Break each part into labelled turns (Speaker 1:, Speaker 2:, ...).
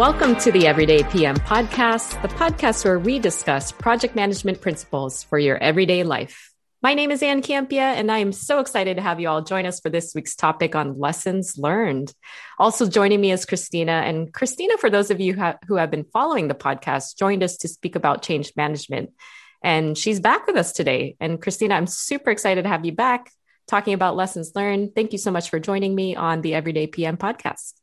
Speaker 1: Welcome to the Everyday PM podcast, the podcast where we discuss project management principles for your everyday life. My name is Ann Campia, and I am so excited to have you all join us for this week's topic on lessons learned. Also joining me is Christina. And Christina, for those of you who have been following the podcast, joined us to speak about change management. And she's back with us today. And Christina, I'm super excited to have you back talking about lessons learned. Thank you so much for joining me on the Everyday PM podcast.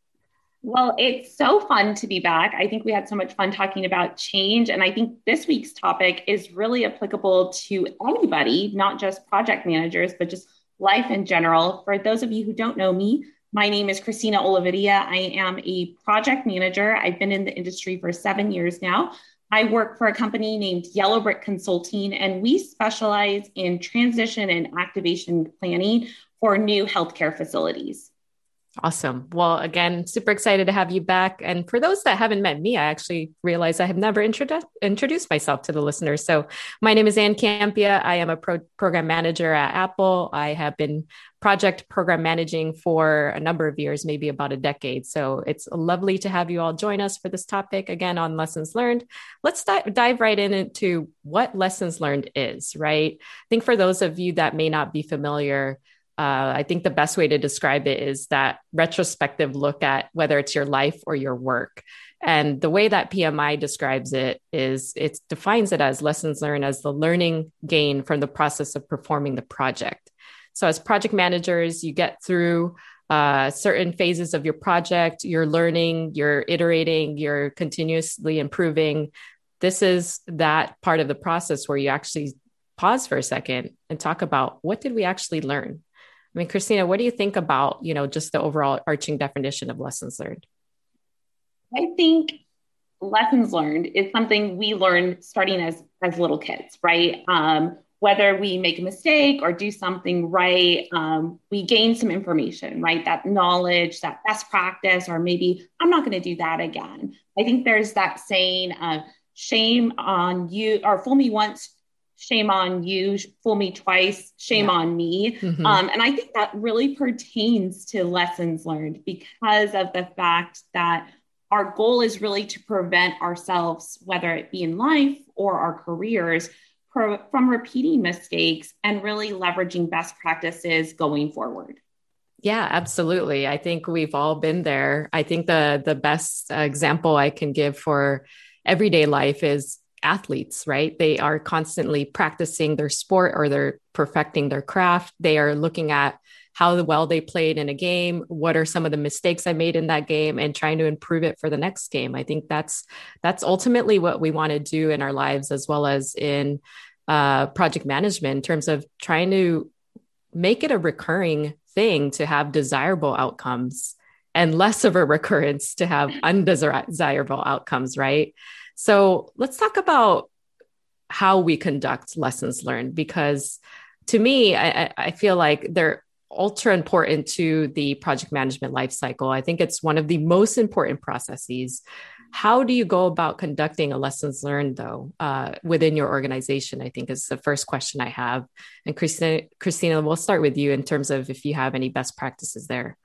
Speaker 2: Well, it's so fun to be back. I think we had so much fun talking about change. And I think this week's topic is really applicable to anybody, not just project managers, but just life in general. For those of you who don't know me, my name is Christina Olivarria. I am a project manager. I've been in the industry for seven years now. I work for a company named Yellow Brick Consulting, and we specialize in transition and activation planning for new healthcare facilities.
Speaker 1: Awesome. Well, again, super excited to have you back. And for those that haven't met me, I actually realize I have never introdu- introduced myself to the listeners. So, my name is Ann Campia. I am a pro- program manager at Apple. I have been project program managing for a number of years, maybe about a decade. So, it's lovely to have you all join us for this topic again on lessons learned. Let's di- dive right into what lessons learned is, right? I think for those of you that may not be familiar, uh, I think the best way to describe it is that retrospective look at whether it's your life or your work. And the way that PMI describes it is it defines it as lessons learned as the learning gain from the process of performing the project. So, as project managers, you get through uh, certain phases of your project, you're learning, you're iterating, you're continuously improving. This is that part of the process where you actually pause for a second and talk about what did we actually learn I mean, Christina, what do you think about, you know, just the overall arching definition of lessons learned?
Speaker 2: I think lessons learned is something we learn starting as as little kids, right? Um, whether we make a mistake or do something right, um, we gain some information, right? That knowledge, that best practice, or maybe I'm not going to do that again. I think there's that saying, uh, shame on you, or fool me once, shame on you, fool me twice, shame yeah. on me. Mm-hmm. Um, and I think that really pertains to lessons learned because of the fact that our goal is really to prevent ourselves, whether it be in life or our careers, pro- from repeating mistakes and really leveraging best practices going forward.
Speaker 1: Yeah, absolutely. I think we've all been there. I think the the best example I can give for everyday life is athletes, right? They are constantly practicing their sport or they're perfecting their craft. They are looking at how well they played in a game, what are some of the mistakes I made in that game and trying to improve it for the next game. I think that's that's ultimately what we want to do in our lives as well as in uh, project management in terms of trying to make it a recurring thing to have desirable outcomes and less of a recurrence to have undesirable outcomes, right? So let's talk about how we conduct lessons learned because to me, I, I feel like they're ultra important to the project management lifecycle. I think it's one of the most important processes. How do you go about conducting a lessons learned though uh, within your organization? I think is the first question I have. And Christina, Christina, we'll start with you in terms of if you have any best practices there.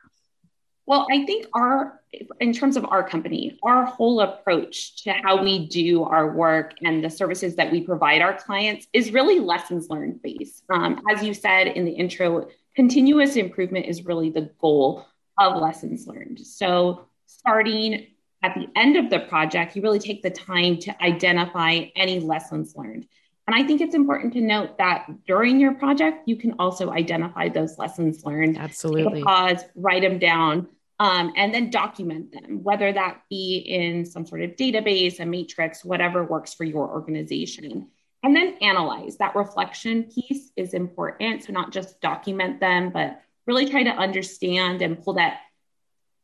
Speaker 2: Well, I think our, in terms of our company, our whole approach to how we do our work and the services that we provide our clients is really lessons learned based. Um, as you said in the intro, continuous improvement is really the goal of lessons learned. So, starting at the end of the project, you really take the time to identify any lessons learned. And I think it's important to note that during your project, you can also identify those lessons learned.
Speaker 1: Absolutely.
Speaker 2: pause, write them down, um, and then document them, whether that be in some sort of database, a matrix, whatever works for your organization. And then analyze. That reflection piece is important. So, not just document them, but really try to understand and pull that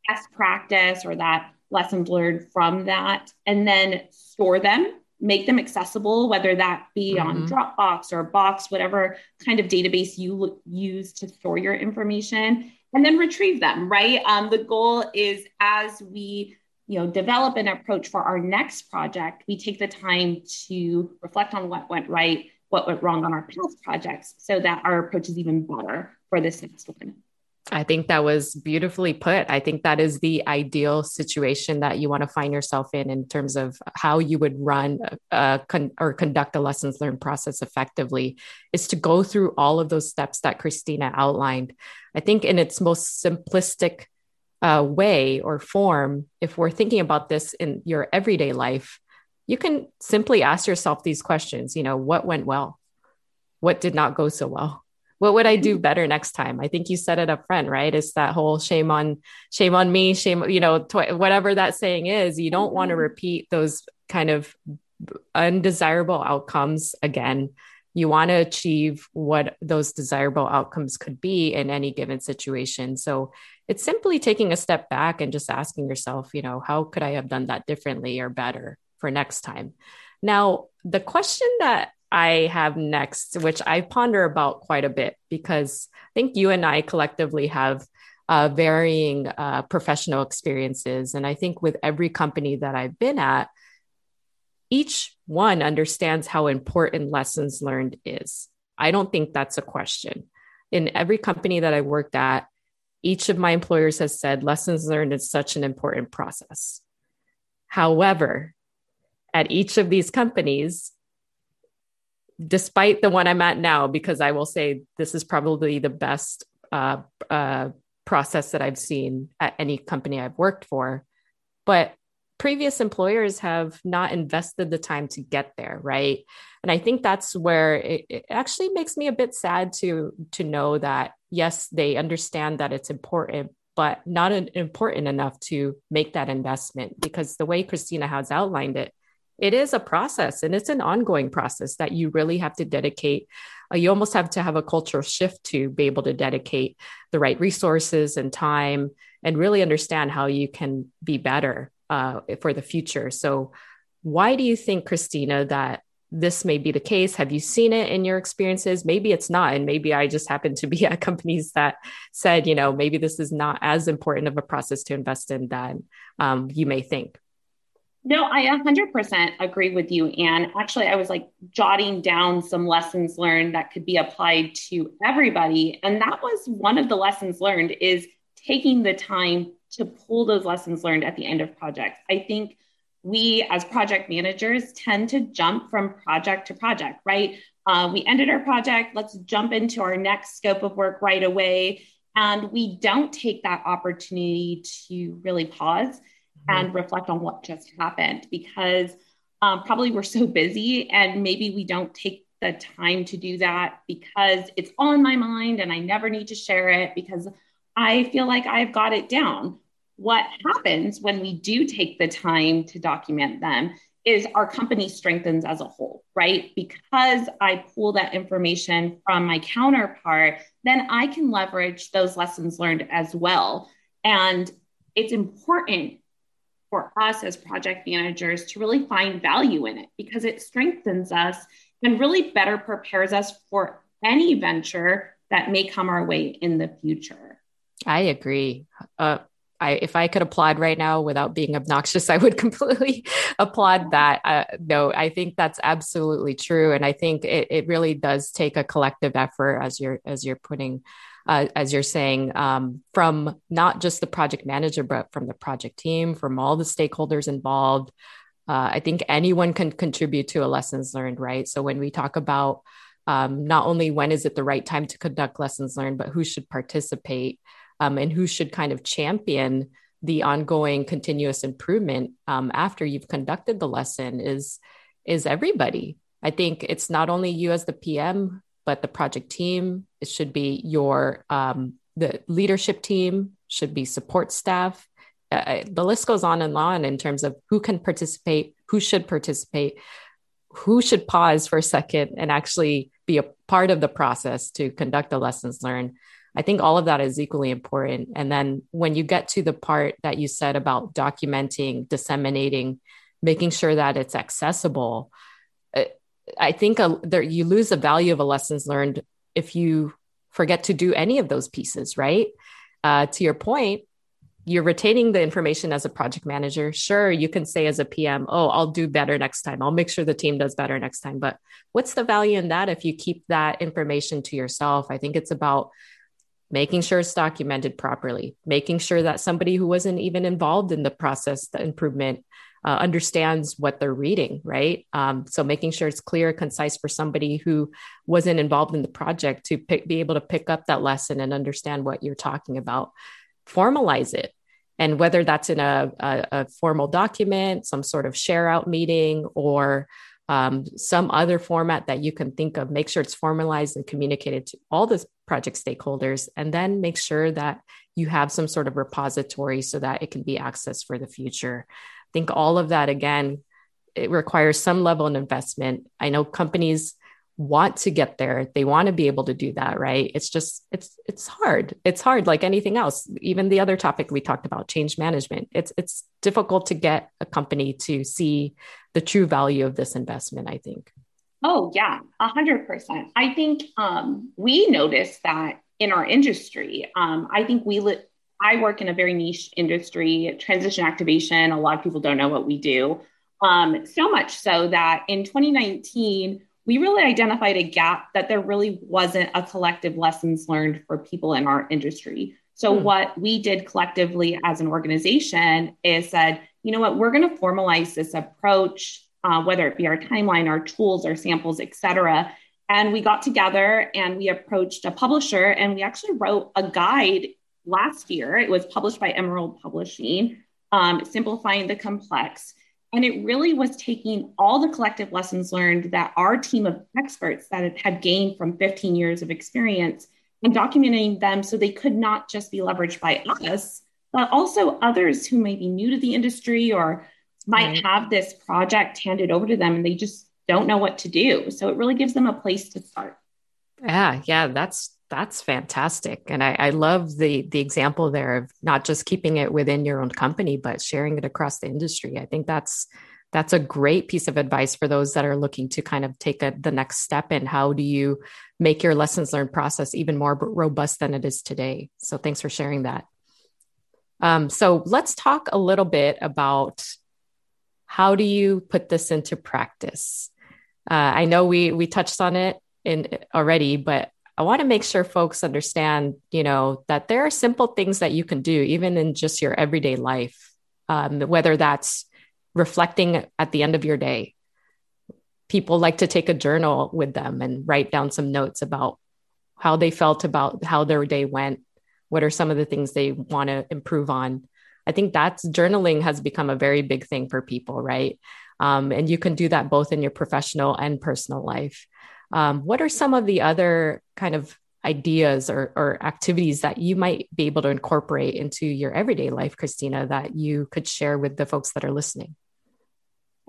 Speaker 2: best practice or that lessons learned from that, and then store them make them accessible, whether that be mm-hmm. on Dropbox or Box, whatever kind of database you use to store your information, and then retrieve them, right? Um, the goal is as we you know develop an approach for our next project, we take the time to reflect on what went right, what went wrong on our past projects, so that our approach is even better for this next one.
Speaker 1: I think that was beautifully put. I think that is the ideal situation that you want to find yourself in, in terms of how you would run con- or conduct a lessons learned process effectively, is to go through all of those steps that Christina outlined. I think in its most simplistic uh, way or form, if we're thinking about this in your everyday life, you can simply ask yourself these questions. You know, what went well? What did not go so well? What would I do mm-hmm. better next time? I think you said it up front, right? It's that whole shame on shame on me, shame, you know, tw- whatever that saying is, you don't mm-hmm. want to repeat those kind of undesirable outcomes again. You want to achieve what those desirable outcomes could be in any given situation. So it's simply taking a step back and just asking yourself, you know, how could I have done that differently or better for next time? Now, the question that I have next, which I ponder about quite a bit because I think you and I collectively have uh, varying uh, professional experiences. And I think with every company that I've been at, each one understands how important lessons learned is. I don't think that's a question. In every company that I worked at, each of my employers has said lessons learned is such an important process. However, at each of these companies, despite the one I'm at now, because I will say this is probably the best uh, uh, process that I've seen at any company I've worked for. But previous employers have not invested the time to get there, right? And I think that's where it, it actually makes me a bit sad to to know that yes, they understand that it's important, but not important enough to make that investment because the way Christina has outlined it, it is a process and it's an ongoing process that you really have to dedicate uh, you almost have to have a cultural shift to be able to dedicate the right resources and time and really understand how you can be better uh, for the future. So why do you think christina that this may be the case? Have you seen it in your experiences? Maybe it's not and maybe i just happen to be at companies that said you know maybe this is not as important of a process to invest in than um, you may think
Speaker 2: no, I 100% agree with you. And actually, I was like jotting down some lessons learned that could be applied to everybody. And that was one of the lessons learned is taking the time to pull those lessons learned at the end of projects. I think we as project managers tend to jump from project to project, right? Uh, we ended our project, let's jump into our next scope of work right away. And we don't take that opportunity to really pause and mm-hmm. reflect on what just happened because um, probably we're so busy and maybe we don't take the time to do that because it's on my mind and I never need to share it because I feel like I've got it down. What happens when we do take the time to document them is our company strengthens as a whole, right? Because I pull that information from my counterpart, then I can leverage those lessons learned as well. And it's important for us as project managers to really find value in it because it strengthens us and really better prepares us for any venture that may come our way in the future.
Speaker 1: I agree. Uh, I, if I could applaud right now without being obnoxious, I would completely applaud that. Uh, no, I think that's absolutely true, and I think it, it really does take a collective effort, as you're as you're putting uh, as you're saying, um, from not just the project manager, but from the project team, from all the stakeholders involved. Uh, I think anyone can contribute to a lessons learned, right? So when we talk about um, not only when is it the right time to conduct lessons learned, but who should participate um, and who should kind of champion the ongoing continuous improvement um, after you've conducted the lesson is is everybody. I think it's not only you as the PM but the project team it should be your um, the leadership team should be support staff. Uh, uh, the list goes on and on in terms of who can participate who should participate who should pause for a second and actually be a part of the process to conduct the lessons learned. I think all of that is equally important. And then when you get to the part that you said about documenting disseminating making sure that it's accessible uh, I think a, there, you lose the value of a lessons learned if you forget to do any of those pieces, right? Uh, to your point, you're retaining the information as a project manager. Sure, you can say as a PM, oh, I'll do better next time. I'll make sure the team does better next time. But what's the value in that if you keep that information to yourself? I think it's about making sure it's documented properly, making sure that somebody who wasn't even involved in the process, the improvement, uh, understands what they're reading, right? Um, so making sure it's clear, concise for somebody who wasn't involved in the project to pick, be able to pick up that lesson and understand what you're talking about. Formalize it. And whether that's in a, a, a formal document, some sort of share out meeting, or um, some other format that you can think of, make sure it's formalized and communicated to all the project stakeholders, and then make sure that you have some sort of repository so that it can be accessed for the future. Think all of that, again, it requires some level of investment. I know companies want to get there. They want to be able to do that right? It's just it's it's hard. It's hard like anything else. Even the other topic we talked about change management it's it's difficult to get a company to see the true value of this investment i think.
Speaker 2: Oh yeah a hundred percent. I think um, we noticed that in our industry um, i think we li- i work in a very niche industry transition activation a lot of people don't know what we do um, so much so that in 2019 we really identified a gap that there really wasn't a collective lessons learned for people in our industry. So, hmm. what we did collectively as an organization is said, you know what, we're going to formalize this approach, uh, whether it be our timeline, our tools, our samples, et cetera. And we got together and we approached a publisher and we actually wrote a guide last year. It was published by Emerald Publishing, um, Simplifying the Complex. And it really was taking all the collective lessons learned that our team of experts that had gained from 15 years of experience and documenting them so they could not just be leveraged by us, but also others who may be new to the industry or might right. have this project handed over to them and they just don't know what to do. So it really gives them a place to start.
Speaker 1: Yeah, yeah, that's that's fantastic. And I, I, love the the example there of not just keeping it within your own company, but sharing it across the industry. I think that's that's a great piece of advice for those that are looking to kind of take a, the next step in how do you make your lessons learned process even more robust than it is today. So thanks for sharing that. Um, so let's talk a little bit about how do you put this into practice. Uh, I know we we touched on it in already, but I want to make sure folks understand, you know, that there are simple things that you can do even in just your everyday life, um, whether that's reflecting at the end of your day. People like to take a journal with them and write down some notes about how they felt about how their day went. What are some of the things they want to improve on? I think that's journaling has become a very big thing for people, right? Um, and you can do that both in your professional and personal life. Um, what are some of the other kind of ideas or, or activities that you might be able to incorporate into your everyday life, Christina, that you could share with the folks that are listening?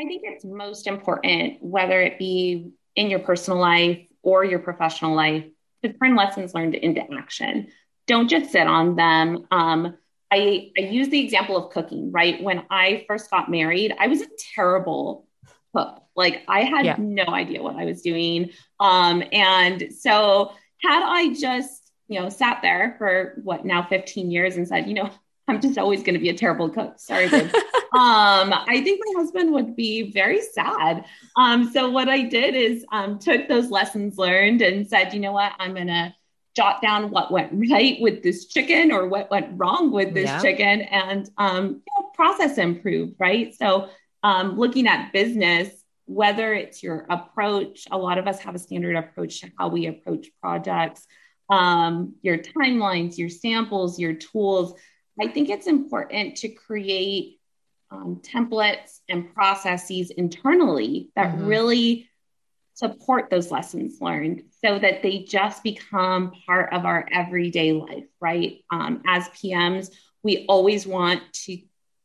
Speaker 2: I think it's most important, whether it be in your personal life or your professional life, to turn lessons learned into action. Don't just sit on them. Um, I, I use the example of cooking, right? When I first got married, I was a terrible cook. Like I had yeah. no idea what I was doing. Um, and so had I just, you know, sat there for what now 15 years and said, you know, I'm just always going to be a terrible cook. Sorry, babe. um, I think my husband would be very sad. Um, so what I did is um, took those lessons learned and said, you know what, I'm going to jot down what went right with this chicken or what went wrong with this yeah. chicken and um, you know, process improve, right? So um, looking at business, whether it's your approach, a lot of us have a standard approach to how we approach projects, um, your timelines, your samples, your tools. I think it's important to create um, templates and processes internally that mm-hmm. really support those lessons learned so that they just become part of our everyday life, right? Um, as PMs, we always want to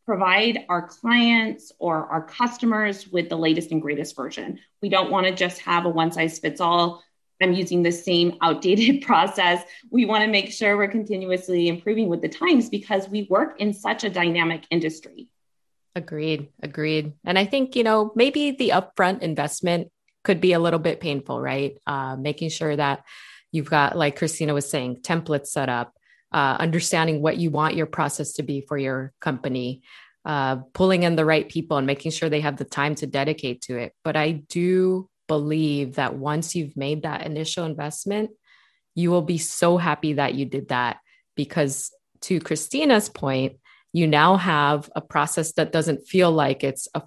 Speaker 2: provide our clients or our customers with the latest and greatest version. We don't want to just have a one size fits all. I'm using the same outdated process. We want to make sure we're continuously improving with the times because we work in such a dynamic industry.
Speaker 1: Agreed. Agreed. And I think, you know, maybe the upfront investment could be a little bit painful, right? Uh, making sure that you've got, like Christina was saying, templates set up, uh, understanding what you want your process to be for your company, uh, pulling in the right people and making sure they have the time to dedicate to it. But I do believe that once you've made that initial investment, you will be so happy that you did that because to Christina's point, you now have a process that doesn't feel like it's a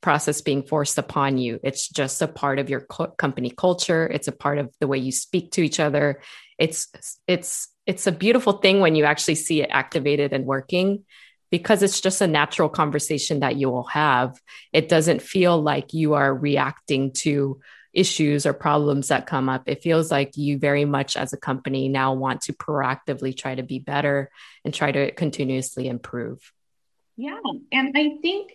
Speaker 1: process being forced upon you. It's just a part of your co- company culture. It's a part of the way you speak to each other. It's it's it's a beautiful thing when you actually see it activated and working because it's just a natural conversation that you will have. It doesn't feel like you are reacting to issues or problems that come up. It feels like you very much as a company now want to proactively try to be better and try to continuously improve.
Speaker 2: Yeah. And I think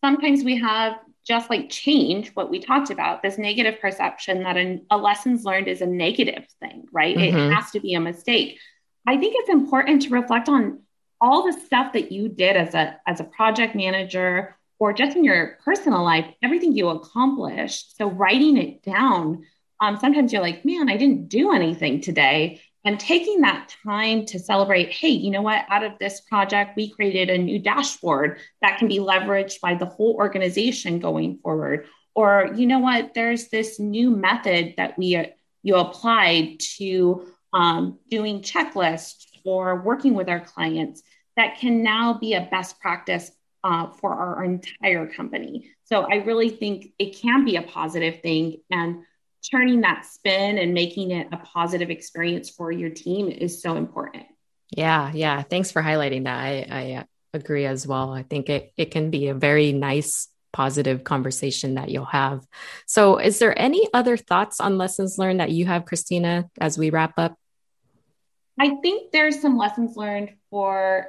Speaker 2: sometimes we have just like change what we talked about this negative perception that a, a lessons learned is a negative thing, right? Mm-hmm. It has to be a mistake. I think it's important to reflect on all the stuff that you did as a as a project manager or just in your personal life, everything you accomplished. So writing it down, um, sometimes you're like, man, I didn't do anything today. And taking that time to celebrate, hey, you know what? Out of this project, we created a new dashboard that can be leveraged by the whole organization going forward. Or, you know what? There's this new method that we you applied to um, doing checklists or working with our clients that can now be a best practice uh, for our entire company. So I really think it can be a positive thing. And turning that spin and making it a positive experience for your team is so important.
Speaker 1: Yeah, yeah. Thanks for highlighting that. I, I uh, agree as well. I think it, it can be a very nice, positive conversation that you'll have. So, is there any other thoughts on lessons learned that you have, Christina, as we wrap up?
Speaker 2: I think there's some lessons learned for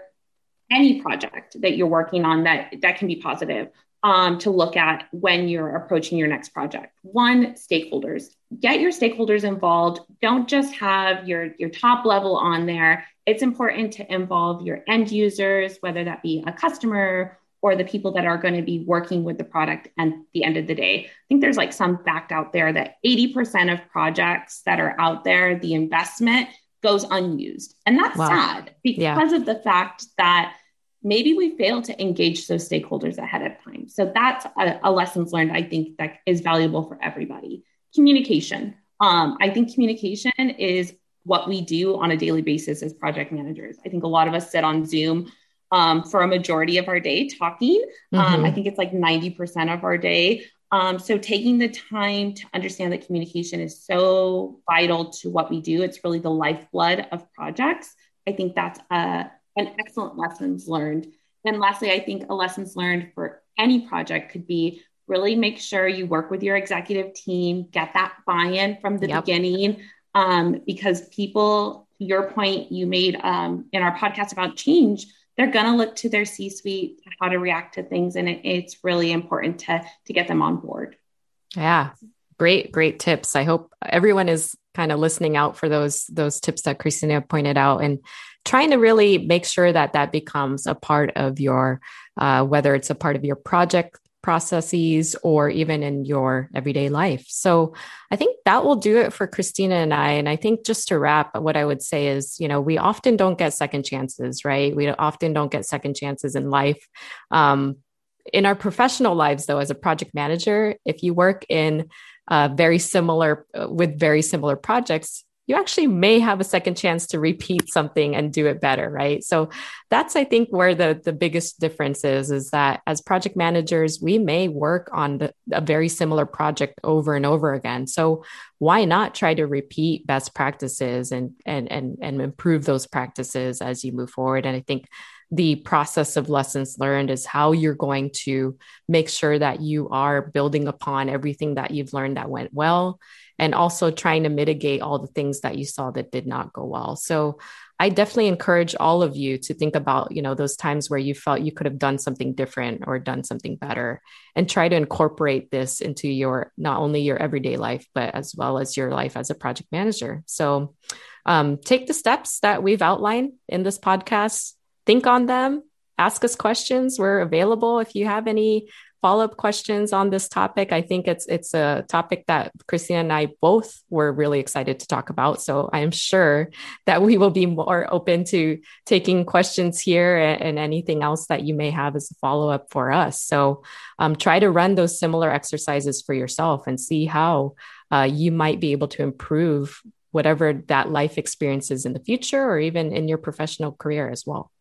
Speaker 2: any project that you're working on that that can be positive um, to look at when you're approaching your next project. One, stakeholders. Get your stakeholders involved. Don't just have your, your top level on there. It's important to involve your end users, whether that be a customer or the people that are going to be working with the product at the end of the day. I think there's like some fact out there that 80% of projects that are out there, the investment goes unused. And that's wow. sad because yeah. of the fact that maybe we fail to engage those stakeholders ahead of time. So that's a, a lessons learned I think that is valuable for everybody. Communication. Um, I think communication is what we do on a daily basis as project managers. I think a lot of us sit on Zoom um, for a majority of our day talking. Um, mm-hmm. Um, I think it's like 90% of our day. Um, so taking the time to understand that communication is so vital to what we do. It's really the lifeblood of projects. I think that's a, and excellent lessons learned. And lastly, I think a lessons learned for any project could be really make sure you work with your executive team, get that buy-in from the yep. beginning, um, because people, your point you made um, in our podcast about change, they're going to look to their C-suite how to react to things, and it, it's really important to to get them on board.
Speaker 1: Yeah, great, great tips. I hope everyone is kind of listening out for those those tips that Christina pointed out and trying to really make sure that that becomes a part of your uh, whether it's a part of your project processes or even in your everyday life. So I think that will do it for Christina and I. And I think just to wrap, what I would say is, you know, we often don't get second chances, right? We often don't get second chances in life. Um, in our professional lives, though, as a project manager, if you work in uh, very similar uh, with very similar projects, you actually may have a second chance to repeat something and do it better right? So that's i think where the the biggest difference is is that as project managers we may work on the, a very similar project over and over again. So why not try to repeat best practices and and and, and improve those practices as you move forward? And i think the process of lessons learned is how you're going to make sure that you are building upon everything that you've learned that went well and also trying to mitigate all the things that you saw that did not go well. So I definitely encourage all of you to think about, you know, those times where you felt you could have done something different or done something better and try to incorporate this into your not only your everyday life but as well as your life as a project manager. So um, take the steps that we've outlined in this podcast, think on them, ask us questions. We're available if you have any follow-up questions on this topic. I think it's it's a topic that christina and i both were really excited to talk about. So i am sure that we will be more open to taking questions here and, and anything else that you may have as a follow-up for us. So um, try to run those similar exercises for yourself and see how uh, you might be able to improve whatever that life experience is in the future or even in your professional career as well.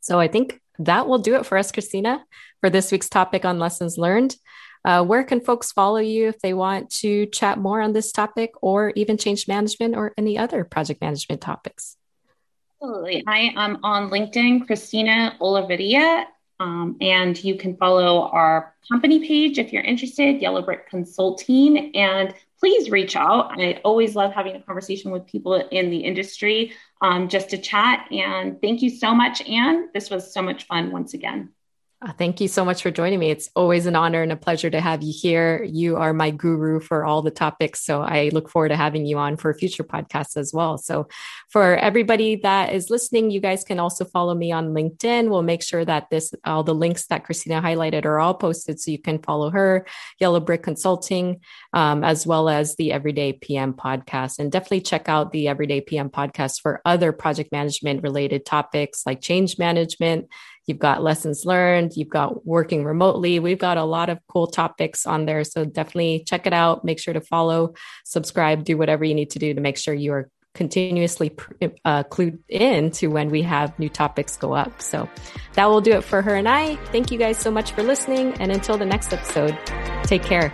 Speaker 1: So I think that will do it for us, Christina, for this week's topic on lessons learned. Uh, where can folks follow you if they want to chat more on this topic or even change management or any other project management topics?
Speaker 2: Absolutely. I am on LinkedIn, Christina Olivarria, um, and you can follow our company page if you're interested, Yellow Brick Consulting. And please reach out. I always love having a conversation with people in the industry um, just to chat. And thank you so much, Anne. This was so much fun once again.
Speaker 1: Uh, thank you so much for joining me. It's always an honor and a pleasure to have you here. You are my guru for all the topics. So I look forward to having you on for future podcasts as well. So for everybody that is listening, you guys can also follow me on LinkedIn. We'll make sure that this, all the links that Christina highlighted are all posted so you can follow her, Yellow Brick Consulting, um, as well as the Everyday PM podcast. And definitely check out the Everyday PM podcast for other project management related topics like change management You've got lessons learned, you've got working remotely. We've got a lot of cool topics on there. So definitely check it out. Make sure to follow, subscribe, do whatever you need to do to make sure you are continuously uh, clued in to when we have new topics go up. So that will do it for her and I. Thank you guys so much for listening. And until the next episode, take care.